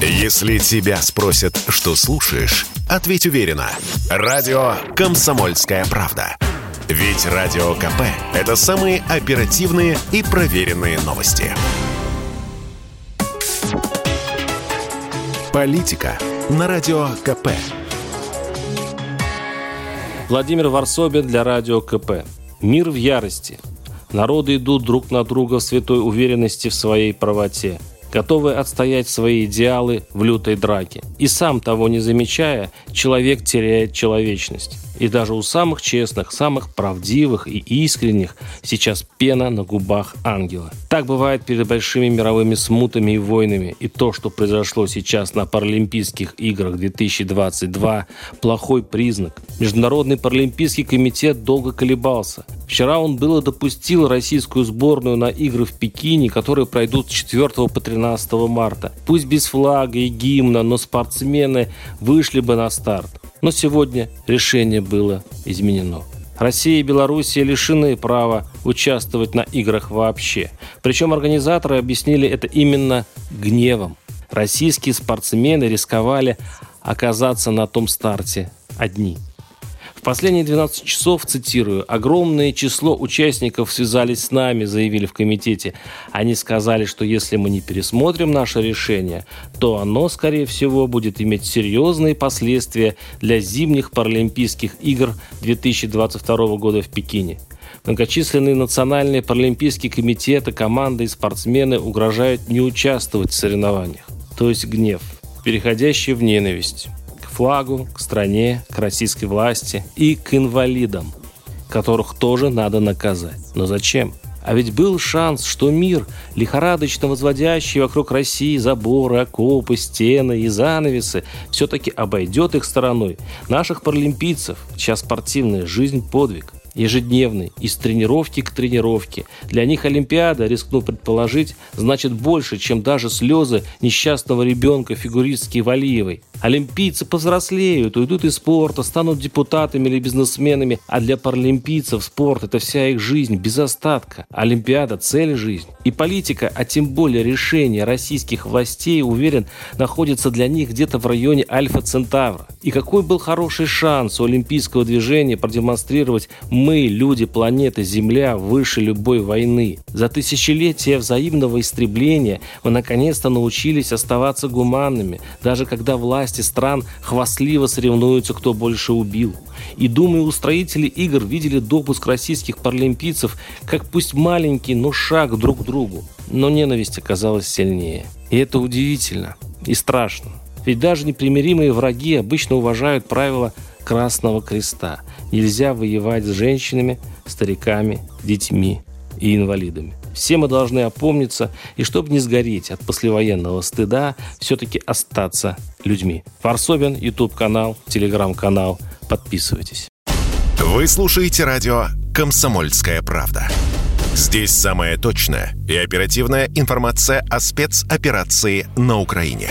Если тебя спросят, что слушаешь, ответь уверенно. Радио «Комсомольская правда». Ведь Радио КП – это самые оперативные и проверенные новости. Политика на Радио КП. Владимир Варсобин для Радио КП. Мир в ярости. Народы идут друг на друга в святой уверенности в своей правоте – готовые отстоять свои идеалы в лютой драке. И сам того не замечая, человек теряет человечность. И даже у самых честных, самых правдивых и искренних сейчас пена на губах ангела. Так бывает перед большими мировыми смутами и войнами. И то, что произошло сейчас на Паралимпийских играх 2022, плохой признак. Международный паралимпийский комитет долго колебался. Вчера он было допустил российскую сборную на игры в Пекине, которые пройдут с 4 по 13 12 марта. Пусть без флага и гимна, но спортсмены вышли бы на старт. Но сегодня решение было изменено. Россия и Белоруссия лишены права участвовать на играх вообще. Причем организаторы объяснили это именно гневом. Российские спортсмены рисковали оказаться на том старте одни – последние 12 часов, цитирую, огромное число участников связались с нами, заявили в комитете. Они сказали, что если мы не пересмотрим наше решение, то оно, скорее всего, будет иметь серьезные последствия для зимних Паралимпийских игр 2022 года в Пекине. Многочисленные национальные паралимпийские комитеты, команды и спортсмены угрожают не участвовать в соревнованиях. То есть гнев, переходящий в ненависть флагу, к стране, к российской власти и к инвалидам, которых тоже надо наказать. Но зачем? А ведь был шанс, что мир, лихорадочно возводящий вокруг России заборы, окопы, стены и занавесы, все-таки обойдет их стороной. Наших паралимпийцев, чья спортивная жизнь – подвиг ежедневный, из тренировки к тренировке. Для них Олимпиада, рискну предположить, значит больше, чем даже слезы несчастного ребенка фигуристки Валиевой. Олимпийцы повзрослеют, уйдут из спорта, станут депутатами или бизнесменами, а для паралимпийцев спорт – это вся их жизнь, без остатка. Олимпиада – цель жизни. И политика, а тем более решение российских властей, уверен, находится для них где-то в районе Альфа-Центавра. И какой был хороший шанс у олимпийского движения продемонстрировать мы, люди планеты Земля, выше любой войны. За тысячелетия взаимного истребления мы наконец-то научились оставаться гуманными, даже когда власти стран хвастливо соревнуются, кто больше убил. И, думаю, устроители игр видели допуск российских паралимпийцев как пусть маленький, но шаг друг к другу. Но ненависть оказалась сильнее. И это удивительно и страшно. Ведь даже непримиримые враги обычно уважают правила Красного Креста. Нельзя воевать с женщинами, стариками, детьми и инвалидами. Все мы должны опомниться и, чтобы не сгореть от послевоенного стыда, все-таки остаться людьми. Варсобин, YouTube-канал, Телеграм-канал. Подписывайтесь. Вы слушаете радио «Комсомольская правда». Здесь самая точная и оперативная информация о спецоперации на Украине.